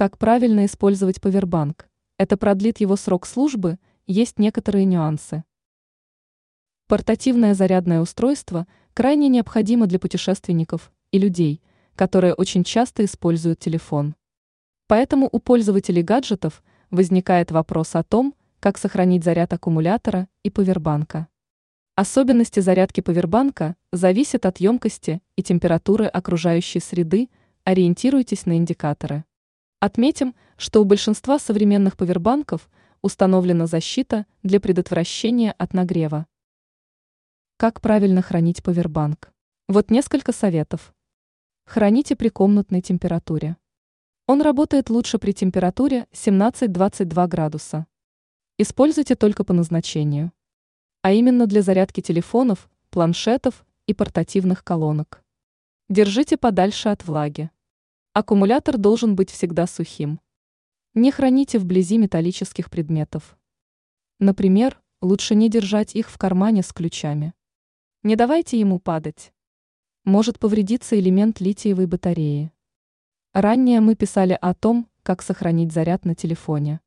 Как правильно использовать повербанк? Это продлит его срок службы, есть некоторые нюансы. Портативное зарядное устройство крайне необходимо для путешественников и людей, которые очень часто используют телефон. Поэтому у пользователей гаджетов возникает вопрос о том, как сохранить заряд аккумулятора и повербанка. Особенности зарядки повербанка зависят от емкости и температуры окружающей среды, ориентируйтесь на индикаторы. Отметим, что у большинства современных повербанков установлена защита для предотвращения от нагрева. Как правильно хранить повербанк? Вот несколько советов. Храните при комнатной температуре. Он работает лучше при температуре 17-22 градуса. Используйте только по назначению. А именно для зарядки телефонов, планшетов и портативных колонок. Держите подальше от влаги. Аккумулятор должен быть всегда сухим. Не храните вблизи металлических предметов. Например, лучше не держать их в кармане с ключами. Не давайте ему падать. Может повредиться элемент литиевой батареи. Ранее мы писали о том, как сохранить заряд на телефоне.